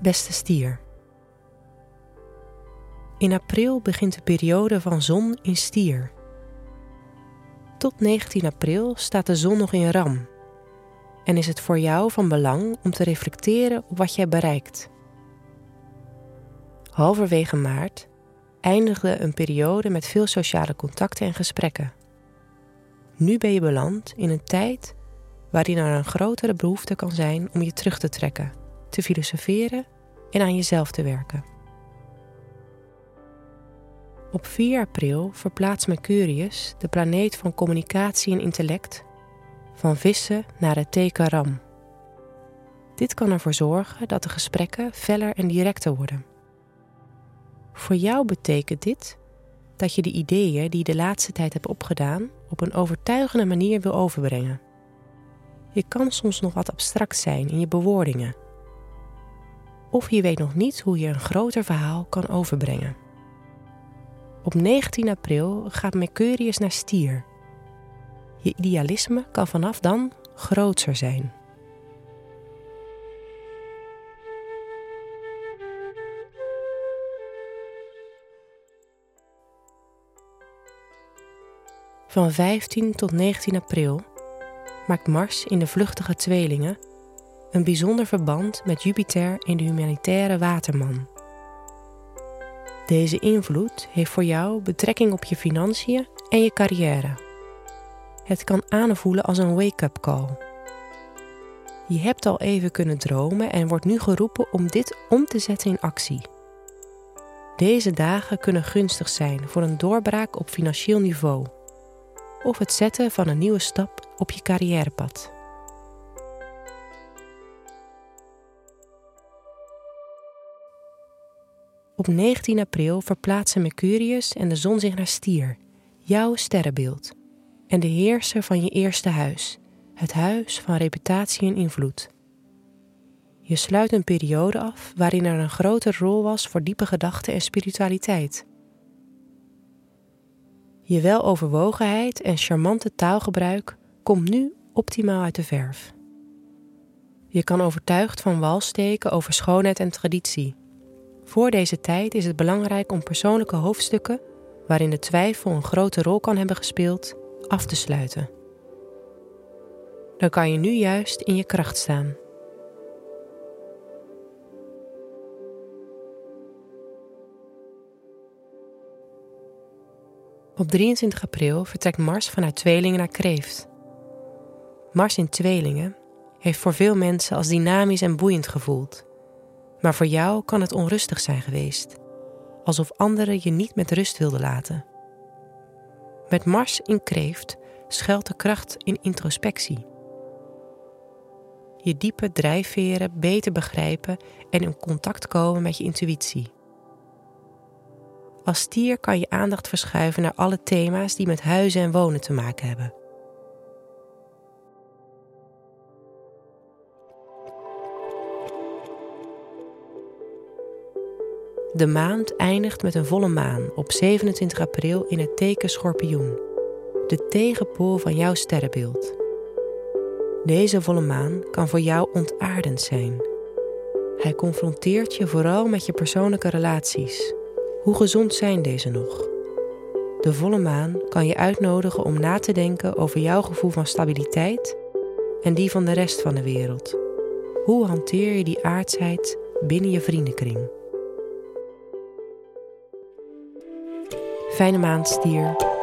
Beste stier. In april begint de periode van zon in stier. Tot 19 april staat de zon nog in ram. En is het voor jou van belang om te reflecteren op wat jij bereikt. Halverwege maart eindigde een periode met veel sociale contacten en gesprekken. Nu ben je beland in een tijd waarin er een grotere behoefte kan zijn om je terug te trekken, te filosoferen en aan jezelf te werken. Op 4 april verplaatst Mercurius, de planeet van communicatie en intellect, van vissen naar het teken ram. Dit kan ervoor zorgen dat de gesprekken feller en directer worden. Voor jou betekent dit dat je de ideeën die je de laatste tijd hebt opgedaan op een overtuigende manier wil overbrengen. Je kan soms nog wat abstract zijn in je bewoordingen. Of je weet nog niet hoe je een groter verhaal kan overbrengen. Op 19 april gaat Mercurius naar Stier. Je idealisme kan vanaf dan grootser zijn. Van 15 tot 19 april maakt Mars in de vluchtige tweelingen een bijzonder verband met Jupiter in de humanitaire waterman. Deze invloed heeft voor jou betrekking op je financiën en je carrière. Het kan aanvoelen als een wake-up call. Je hebt al even kunnen dromen en wordt nu geroepen om dit om te zetten in actie. Deze dagen kunnen gunstig zijn voor een doorbraak op financieel niveau of het zetten van een nieuwe stap op je carrièrepad. Op 19 april verplaatsen Mercurius en de zon zich naar Stier, jouw sterrenbeeld, en de heerser van je eerste huis, het huis van reputatie en invloed. Je sluit een periode af waarin er een grote rol was voor diepe gedachten en spiritualiteit. Je weloverwogenheid en charmante taalgebruik komt nu optimaal uit de verf. Je kan overtuigd van wal steken over schoonheid en traditie. Voor deze tijd is het belangrijk om persoonlijke hoofdstukken, waarin de twijfel een grote rol kan hebben gespeeld, af te sluiten. Dan kan je nu juist in je kracht staan. Op 23 april vertrekt Mars vanuit Tweelingen naar Kreeft. Mars in Tweelingen heeft voor veel mensen als dynamisch en boeiend gevoeld. Maar voor jou kan het onrustig zijn geweest, alsof anderen je niet met rust wilden laten. Met Mars in Kreeft schuilt de kracht in introspectie. Je diepe drijfveren beter begrijpen en in contact komen met je intuïtie. Als stier kan je aandacht verschuiven naar alle thema's die met huizen en wonen te maken hebben. De maand eindigt met een volle maan op 27 april in het teken Schorpioen, de tegenpool van jouw sterrenbeeld. Deze volle maan kan voor jou ontaardend zijn. Hij confronteert je vooral met je persoonlijke relaties, hoe gezond zijn deze nog? De volle maan kan je uitnodigen om na te denken over jouw gevoel van stabiliteit en die van de rest van de wereld. Hoe hanteer je die aardsheid binnen je vriendenkring? Fijne maand, stier.